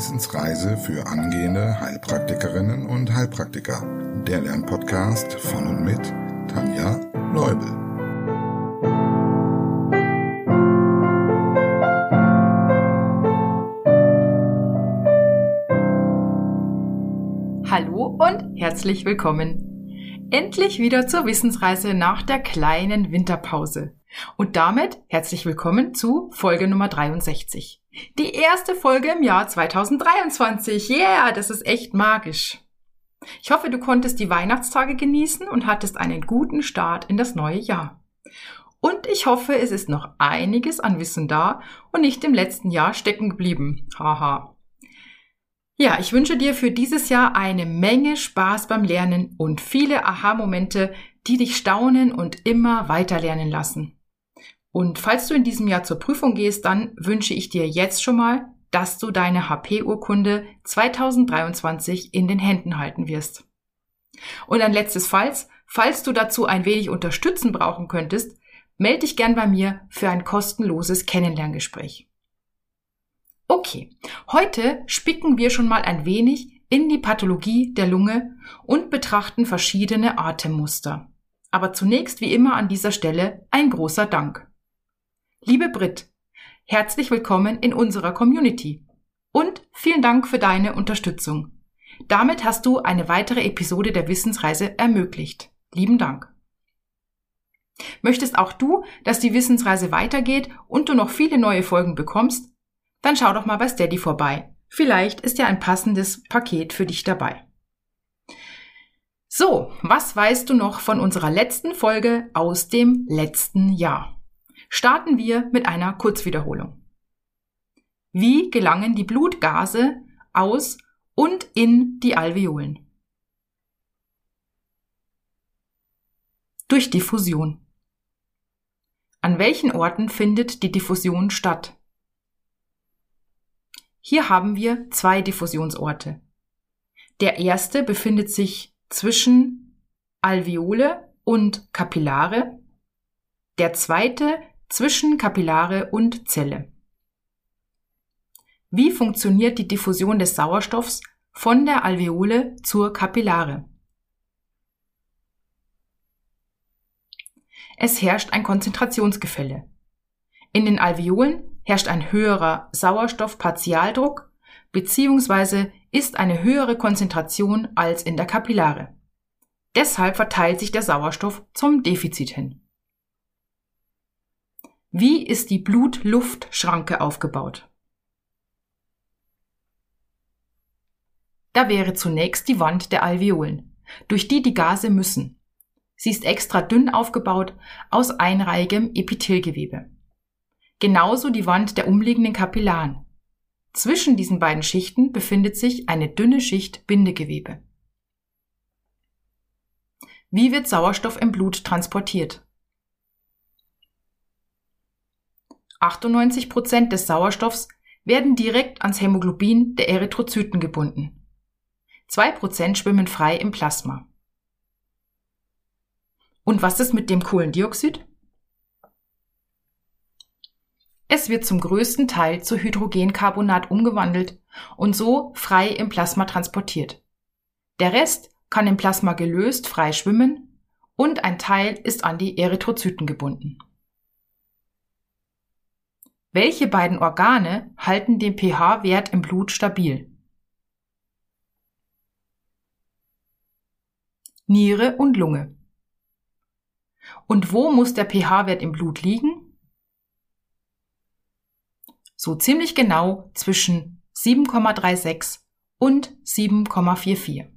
Wissensreise für angehende Heilpraktikerinnen und Heilpraktiker. Der Lernpodcast von und mit Tanja Leubel. Hallo und herzlich willkommen. Endlich wieder zur Wissensreise nach der kleinen Winterpause. Und damit herzlich willkommen zu Folge Nummer 63. Die erste Folge im Jahr 2023. Yeah, das ist echt magisch. Ich hoffe, du konntest die Weihnachtstage genießen und hattest einen guten Start in das neue Jahr. Und ich hoffe, es ist noch einiges an Wissen da und nicht im letzten Jahr stecken geblieben. Haha. Ja, ich wünsche dir für dieses Jahr eine Menge Spaß beim Lernen und viele Aha-Momente, die dich staunen und immer weiter lernen lassen. Und falls du in diesem Jahr zur Prüfung gehst, dann wünsche ich dir jetzt schon mal, dass du deine HP-Urkunde 2023 in den Händen halten wirst. Und ein letztes Falls, falls du dazu ein wenig Unterstützen brauchen könntest, melde dich gern bei mir für ein kostenloses Kennenlerngespräch. Okay, heute spicken wir schon mal ein wenig in die Pathologie der Lunge und betrachten verschiedene Atemmuster. Aber zunächst wie immer an dieser Stelle ein großer Dank. Liebe Brit, herzlich willkommen in unserer Community und vielen Dank für deine Unterstützung. Damit hast du eine weitere Episode der Wissensreise ermöglicht. Lieben Dank. Möchtest auch du, dass die Wissensreise weitergeht und du noch viele neue Folgen bekommst? Dann schau doch mal bei Steady vorbei. Vielleicht ist ja ein passendes Paket für dich dabei. So, was weißt du noch von unserer letzten Folge aus dem letzten Jahr? Starten wir mit einer Kurzwiederholung. Wie gelangen die Blutgase aus und in die Alveolen? Durch Diffusion. An welchen Orten findet die Diffusion statt? Hier haben wir zwei Diffusionsorte. Der erste befindet sich zwischen Alveole und Kapillare. Der zweite zwischen Kapillare und Zelle. Wie funktioniert die Diffusion des Sauerstoffs von der Alveole zur Kapillare? Es herrscht ein Konzentrationsgefälle. In den Alveolen herrscht ein höherer Sauerstoffpartialdruck bzw. ist eine höhere Konzentration als in der Kapillare. Deshalb verteilt sich der Sauerstoff zum Defizit hin. Wie ist die Blut-Luft-Schranke aufgebaut? Da wäre zunächst die Wand der Alveolen, durch die die Gase müssen. Sie ist extra dünn aufgebaut aus einreihigem Epithelgewebe. Genauso die Wand der umliegenden Kapillaren. Zwischen diesen beiden Schichten befindet sich eine dünne Schicht Bindegewebe. Wie wird Sauerstoff im Blut transportiert? 98 Prozent des Sauerstoffs werden direkt ans Hämoglobin der Erythrozyten gebunden. Zwei Prozent schwimmen frei im Plasma. Und was ist mit dem Kohlendioxid? Es wird zum größten Teil zu Hydrogencarbonat umgewandelt und so frei im Plasma transportiert. Der Rest kann im Plasma gelöst frei schwimmen und ein Teil ist an die Erythrozyten gebunden. Welche beiden Organe halten den pH-Wert im Blut stabil? Niere und Lunge. Und wo muss der pH-Wert im Blut liegen? So ziemlich genau zwischen 7,36 und 7,44.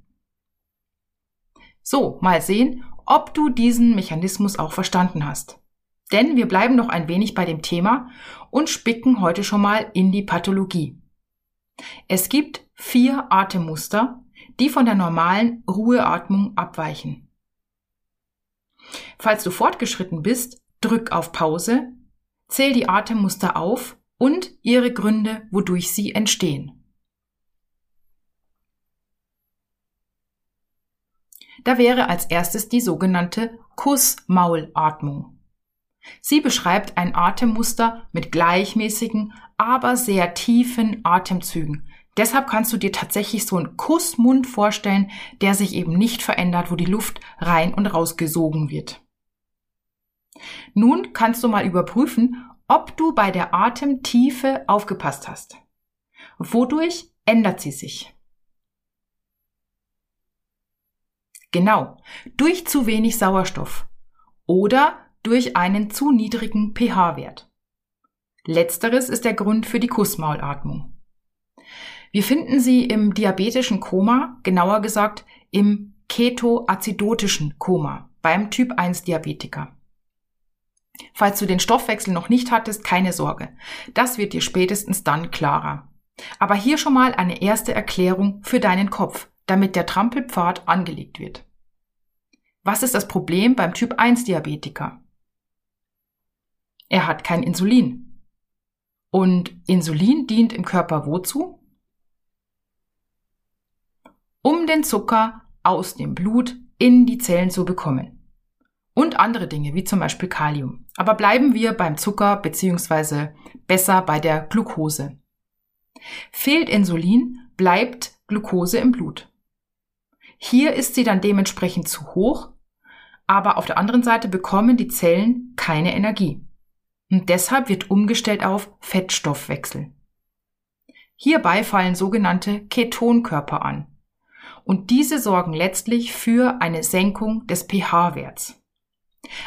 So, mal sehen, ob du diesen Mechanismus auch verstanden hast. Denn wir bleiben noch ein wenig bei dem Thema und spicken heute schon mal in die Pathologie. Es gibt vier Atemmuster, die von der normalen Ruheatmung abweichen. Falls du fortgeschritten bist, drück auf Pause, zähl die Atemmuster auf und ihre Gründe, wodurch sie entstehen. Da wäre als erstes die sogenannte Kussmaulatmung. Sie beschreibt ein Atemmuster mit gleichmäßigen, aber sehr tiefen Atemzügen, Deshalb kannst du dir tatsächlich so einen Kussmund vorstellen, der sich eben nicht verändert, wo die Luft rein und raus gesogen wird. Nun kannst du mal überprüfen, ob du bei der Atemtiefe aufgepasst hast. Wodurch ändert sie sich? Genau, durch zu wenig Sauerstoff oder durch einen zu niedrigen pH-Wert. Letzteres ist der Grund für die Kussmaulatmung. Wir finden sie im diabetischen Koma, genauer gesagt im ketoazidotischen Koma beim Typ 1 Diabetiker. Falls du den Stoffwechsel noch nicht hattest, keine Sorge. Das wird dir spätestens dann klarer. Aber hier schon mal eine erste Erklärung für deinen Kopf, damit der Trampelpfad angelegt wird. Was ist das Problem beim Typ 1 Diabetiker? Er hat kein Insulin. Und Insulin dient im Körper wozu? Um den Zucker aus dem Blut in die Zellen zu bekommen und andere Dinge, wie zum Beispiel Kalium. Aber bleiben wir beim Zucker beziehungsweise besser bei der Glucose. Fehlt Insulin, bleibt Glucose im Blut. Hier ist sie dann dementsprechend zu hoch, aber auf der anderen Seite bekommen die Zellen keine Energie. Und deshalb wird umgestellt auf Fettstoffwechsel. Hierbei fallen sogenannte Ketonkörper an. Und diese sorgen letztlich für eine Senkung des pH-Werts.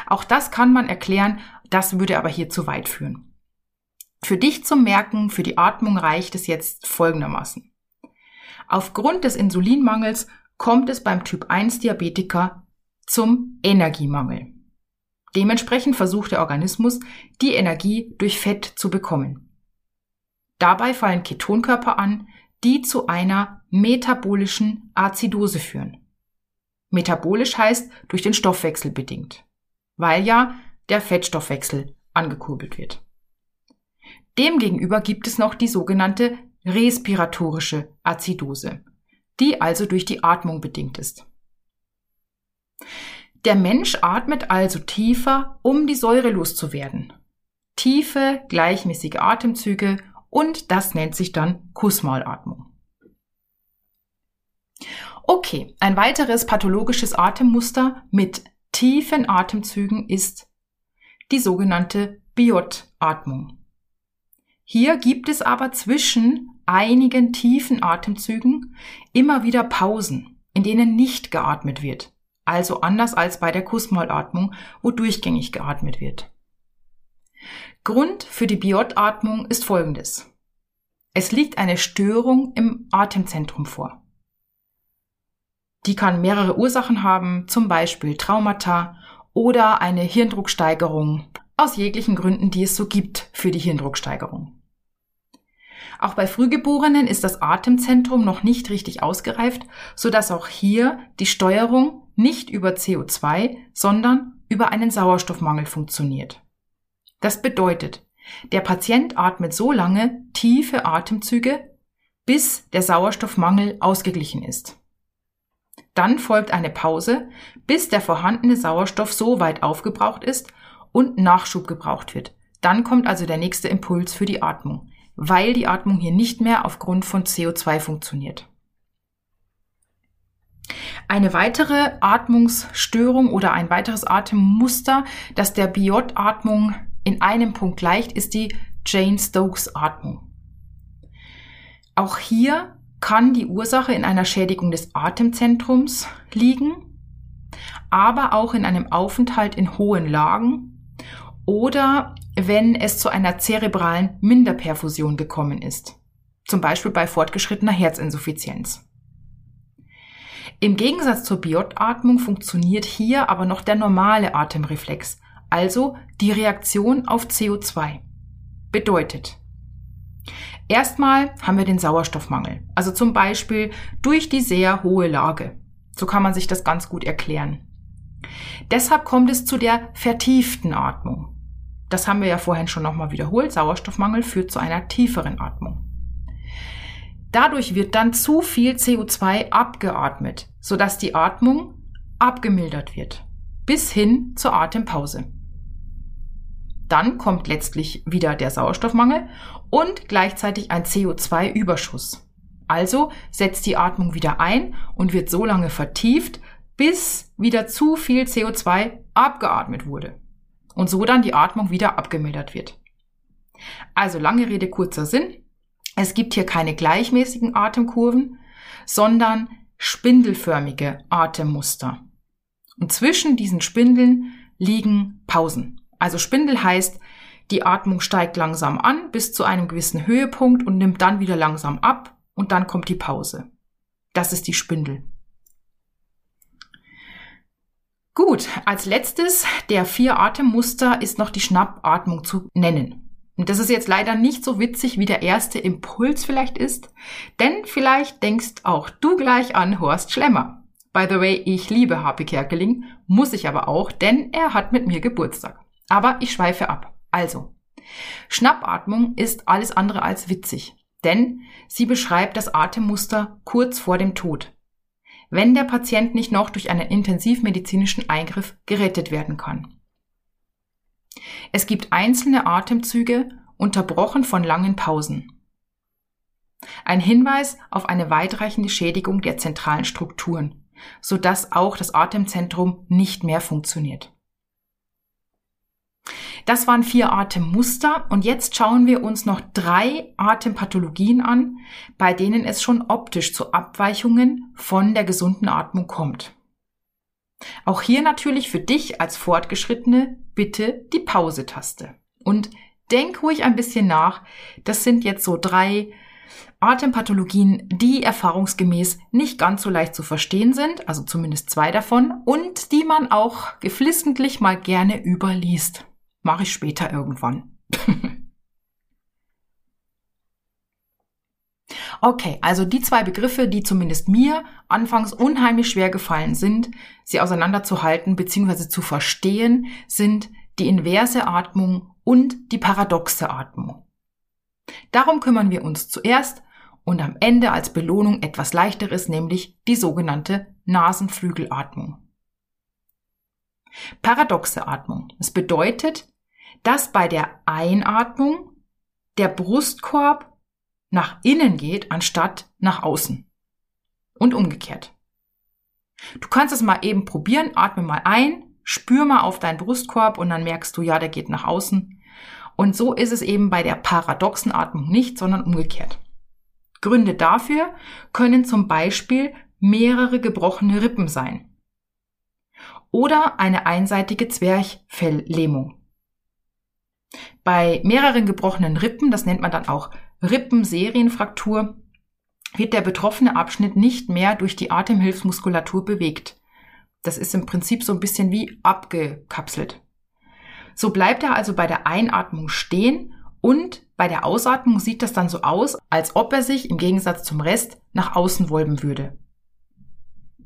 Auch das kann man erklären, das würde aber hier zu weit führen. Für dich zum Merken, für die Atmung reicht es jetzt folgendermaßen. Aufgrund des Insulinmangels kommt es beim Typ 1 Diabetiker zum Energiemangel. Dementsprechend versucht der Organismus, die Energie durch Fett zu bekommen. Dabei fallen Ketonkörper an, die zu einer metabolischen Azidose führen. Metabolisch heißt durch den Stoffwechsel bedingt weil ja der Fettstoffwechsel angekurbelt wird. Demgegenüber gibt es noch die sogenannte respiratorische Azidose, die also durch die Atmung bedingt ist. Der Mensch atmet also tiefer, um die Säure loszuwerden. Tiefe, gleichmäßige Atemzüge und das nennt sich dann Kussmaulatmung. Okay, ein weiteres pathologisches Atemmuster mit tiefen Atemzügen ist die sogenannte Biot-Atmung. Hier gibt es aber zwischen einigen tiefen Atemzügen immer wieder Pausen, in denen nicht geatmet wird. Also anders als bei der Kussmaulatmung, wo durchgängig geatmet wird. Grund für die Biot-Atmung ist folgendes. Es liegt eine Störung im Atemzentrum vor. Die kann mehrere Ursachen haben, zum Beispiel Traumata oder eine Hirndrucksteigerung aus jeglichen Gründen, die es so gibt für die Hirndrucksteigerung. Auch bei Frühgeborenen ist das Atemzentrum noch nicht richtig ausgereift, so dass auch hier die Steuerung nicht über CO2, sondern über einen Sauerstoffmangel funktioniert. Das bedeutet, der Patient atmet so lange tiefe Atemzüge, bis der Sauerstoffmangel ausgeglichen ist. Dann folgt eine Pause, bis der vorhandene Sauerstoff so weit aufgebraucht ist und Nachschub gebraucht wird. Dann kommt also der nächste Impuls für die Atmung, weil die Atmung hier nicht mehr aufgrund von CO2 funktioniert. Eine weitere Atmungsstörung oder ein weiteres Atemmuster, das der Biot-Atmung in einem Punkt gleicht, ist die Jane-Stokes-Atmung. Auch hier kann die Ursache in einer Schädigung des Atemzentrums liegen, aber auch in einem Aufenthalt in hohen Lagen oder wenn es zu einer zerebralen Minderperfusion gekommen ist, zum Beispiel bei fortgeschrittener Herzinsuffizienz. Im Gegensatz zur Biotatmung funktioniert hier aber noch der normale Atemreflex, also die Reaktion auf CO2. Bedeutet, Erstmal haben wir den Sauerstoffmangel, also zum Beispiel durch die sehr hohe Lage. So kann man sich das ganz gut erklären. Deshalb kommt es zu der vertieften Atmung. Das haben wir ja vorhin schon nochmal wiederholt. Sauerstoffmangel führt zu einer tieferen Atmung. Dadurch wird dann zu viel CO2 abgeatmet, sodass die Atmung abgemildert wird, bis hin zur Atempause. Dann kommt letztlich wieder der Sauerstoffmangel und gleichzeitig ein CO2-Überschuss. Also setzt die Atmung wieder ein und wird so lange vertieft, bis wieder zu viel CO2 abgeatmet wurde und so dann die Atmung wieder abgemildert wird. Also lange Rede, kurzer Sinn. Es gibt hier keine gleichmäßigen Atemkurven, sondern spindelförmige Atemmuster. Und zwischen diesen Spindeln liegen Pausen. Also Spindel heißt, die Atmung steigt langsam an bis zu einem gewissen Höhepunkt und nimmt dann wieder langsam ab und dann kommt die Pause. Das ist die Spindel. Gut, als letztes der vier Atemmuster ist noch die Schnappatmung zu nennen. Und das ist jetzt leider nicht so witzig, wie der erste Impuls vielleicht ist, denn vielleicht denkst auch du gleich an Horst Schlemmer. By the way, ich liebe Harpe Kerkeling, muss ich aber auch, denn er hat mit mir Geburtstag. Aber ich schweife ab. Also, Schnappatmung ist alles andere als witzig, denn sie beschreibt das Atemmuster kurz vor dem Tod. Wenn der Patient nicht noch durch einen intensivmedizinischen Eingriff gerettet werden kann. Es gibt einzelne Atemzüge, unterbrochen von langen Pausen. Ein Hinweis auf eine weitreichende Schädigung der zentralen Strukturen, sodass auch das Atemzentrum nicht mehr funktioniert. Das waren vier Atemmuster und jetzt schauen wir uns noch drei Atempathologien an, bei denen es schon optisch zu Abweichungen von der gesunden Atmung kommt. Auch hier natürlich für dich als Fortgeschrittene bitte die Pause-Taste. Und denk ruhig ein bisschen nach. Das sind jetzt so drei Atempathologien, die erfahrungsgemäß nicht ganz so leicht zu verstehen sind, also zumindest zwei davon, und die man auch geflissentlich mal gerne überliest. Mache ich später irgendwann. Okay, also die zwei Begriffe, die zumindest mir anfangs unheimlich schwer gefallen sind, sie auseinanderzuhalten bzw. zu verstehen, sind die inverse Atmung und die paradoxe Atmung. Darum kümmern wir uns zuerst und am Ende als Belohnung etwas leichteres, nämlich die sogenannte Nasenflügelatmung. Paradoxe Atmung. Es bedeutet, dass bei der Einatmung der Brustkorb nach innen geht, anstatt nach außen. Und umgekehrt. Du kannst es mal eben probieren, atme mal ein, spür mal auf deinen Brustkorb und dann merkst du, ja, der geht nach außen. Und so ist es eben bei der paradoxen Atmung nicht, sondern umgekehrt. Gründe dafür können zum Beispiel mehrere gebrochene Rippen sein oder eine einseitige Zwerchfelllähmung. Bei mehreren gebrochenen Rippen, das nennt man dann auch Rippenserienfraktur wird der betroffene Abschnitt nicht mehr durch die Atemhilfsmuskulatur bewegt. Das ist im Prinzip so ein bisschen wie abgekapselt. So bleibt er also bei der Einatmung stehen und bei der Ausatmung sieht das dann so aus, als ob er sich im Gegensatz zum Rest nach außen wolben würde.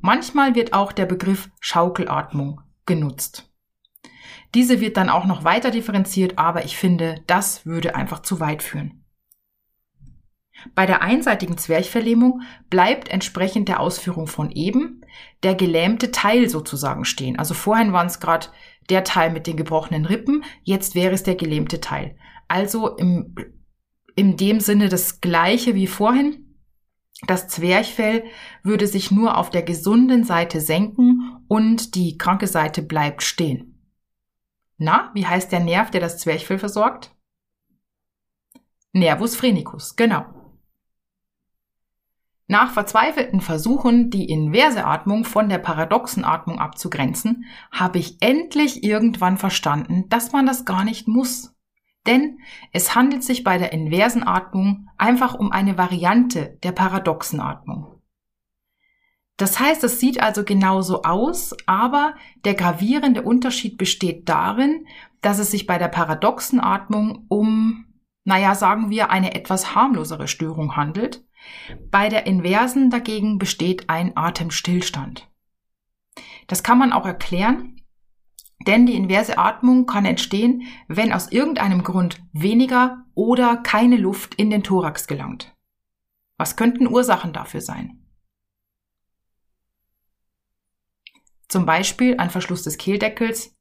Manchmal wird auch der Begriff Schaukelatmung genutzt. Diese wird dann auch noch weiter differenziert, aber ich finde, das würde einfach zu weit führen. Bei der einseitigen Zwerchverlähmung bleibt entsprechend der Ausführung von eben der gelähmte Teil sozusagen stehen. Also vorhin waren es gerade der Teil mit den gebrochenen Rippen, jetzt wäre es der gelähmte Teil. Also im, in dem Sinne das gleiche wie vorhin. Das Zwerchfell würde sich nur auf der gesunden Seite senken und die kranke Seite bleibt stehen. Na, wie heißt der Nerv, der das Zwerchfell versorgt? Nervus phrenicus, genau. Nach verzweifelten Versuchen, die inverse Atmung von der paradoxen Atmung abzugrenzen, habe ich endlich irgendwann verstanden, dass man das gar nicht muss. Denn es handelt sich bei der inversen Atmung einfach um eine Variante der paradoxen Atmung. Das heißt, es sieht also genauso aus, aber der gravierende Unterschied besteht darin, dass es sich bei der paradoxen Atmung um, naja, sagen wir, eine etwas harmlosere Störung handelt, bei der inversen dagegen besteht ein Atemstillstand. Das kann man auch erklären, denn die inverse Atmung kann entstehen, wenn aus irgendeinem Grund weniger oder keine Luft in den Thorax gelangt. Was könnten Ursachen dafür sein? Zum Beispiel ein Verschluss des Kehldeckels,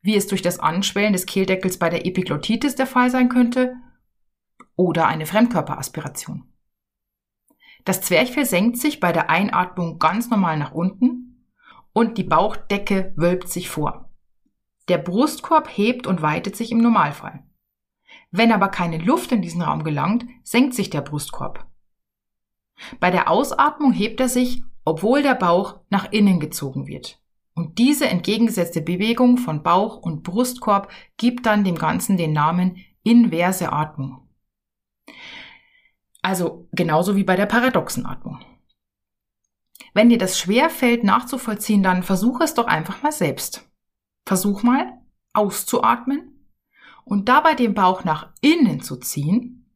wie es durch das Anschwellen des Kehldeckels bei der Epiglottitis der Fall sein könnte, oder eine Fremdkörperaspiration. Das Zwerchfell senkt sich bei der Einatmung ganz normal nach unten und die Bauchdecke wölbt sich vor. Der Brustkorb hebt und weitet sich im Normalfall. Wenn aber keine Luft in diesen Raum gelangt, senkt sich der Brustkorb. Bei der Ausatmung hebt er sich, obwohl der Bauch nach innen gezogen wird. Und diese entgegengesetzte Bewegung von Bauch und Brustkorb gibt dann dem Ganzen den Namen inverse Atmung. Also genauso wie bei der paradoxen Atmung. Wenn dir das schwer fällt nachzuvollziehen, dann versuch es doch einfach mal selbst. Versuch mal auszuatmen und dabei den Bauch nach innen zu ziehen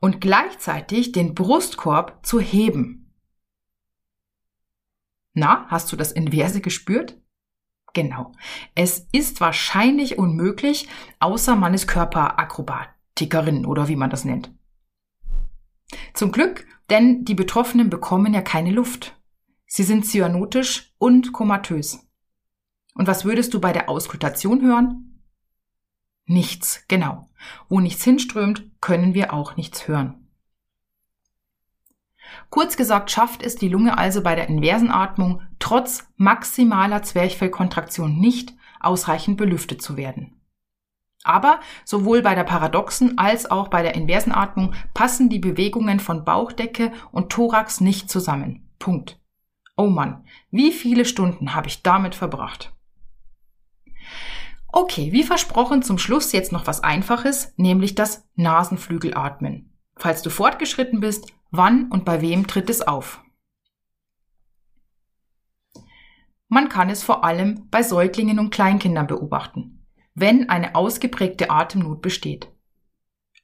und gleichzeitig den Brustkorb zu heben. Na, hast du das Inverse gespürt? Genau. Es ist wahrscheinlich unmöglich, außer man ist Körperakrobantikerin oder wie man das nennt. Zum Glück, denn die Betroffenen bekommen ja keine Luft. Sie sind cyanotisch und komatös. Und was würdest du bei der Auskultation hören? Nichts, genau. Wo nichts hinströmt, können wir auch nichts hören. Kurz gesagt schafft es die Lunge also bei der inversen Atmung trotz maximaler Zwerchfellkontraktion nicht, ausreichend belüftet zu werden. Aber sowohl bei der paradoxen als auch bei der inversen Atmung passen die Bewegungen von Bauchdecke und Thorax nicht zusammen. Punkt. Oh Mann, wie viele Stunden habe ich damit verbracht? Okay, wie versprochen zum Schluss jetzt noch was Einfaches, nämlich das Nasenflügelatmen. Falls du fortgeschritten bist, Wann und bei wem tritt es auf? Man kann es vor allem bei Säuglingen und Kleinkindern beobachten, wenn eine ausgeprägte Atemnot besteht.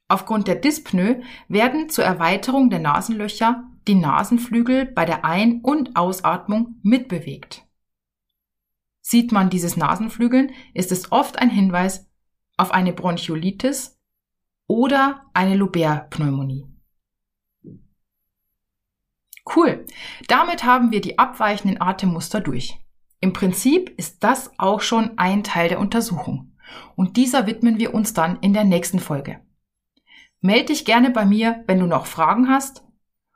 Aufgrund der Dyspnoe werden zur Erweiterung der Nasenlöcher die Nasenflügel bei der Ein- und Ausatmung mitbewegt. Sieht man dieses Nasenflügeln, ist es oft ein Hinweis auf eine Bronchiolitis oder eine Lobär-Pneumonie. Cool. Damit haben wir die abweichenden Atemmuster durch. Im Prinzip ist das auch schon ein Teil der Untersuchung. Und dieser widmen wir uns dann in der nächsten Folge. Meld dich gerne bei mir, wenn du noch Fragen hast.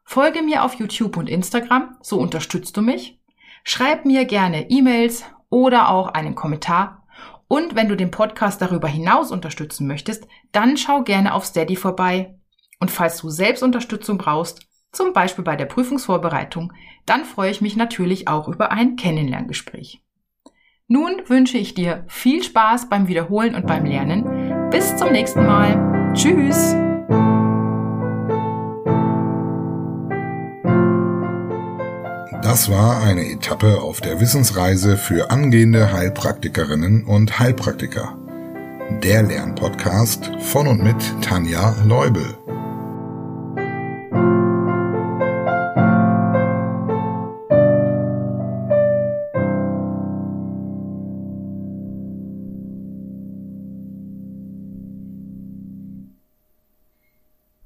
Folge mir auf YouTube und Instagram, so unterstützt du mich. Schreib mir gerne E-Mails oder auch einen Kommentar. Und wenn du den Podcast darüber hinaus unterstützen möchtest, dann schau gerne auf Steady vorbei. Und falls du selbst Unterstützung brauchst, zum Beispiel bei der Prüfungsvorbereitung, dann freue ich mich natürlich auch über ein Kennenlerngespräch. Nun wünsche ich dir viel Spaß beim Wiederholen und beim Lernen. Bis zum nächsten Mal. Tschüss. Das war eine Etappe auf der Wissensreise für angehende Heilpraktikerinnen und Heilpraktiker. Der Lernpodcast von und mit Tanja Leubel.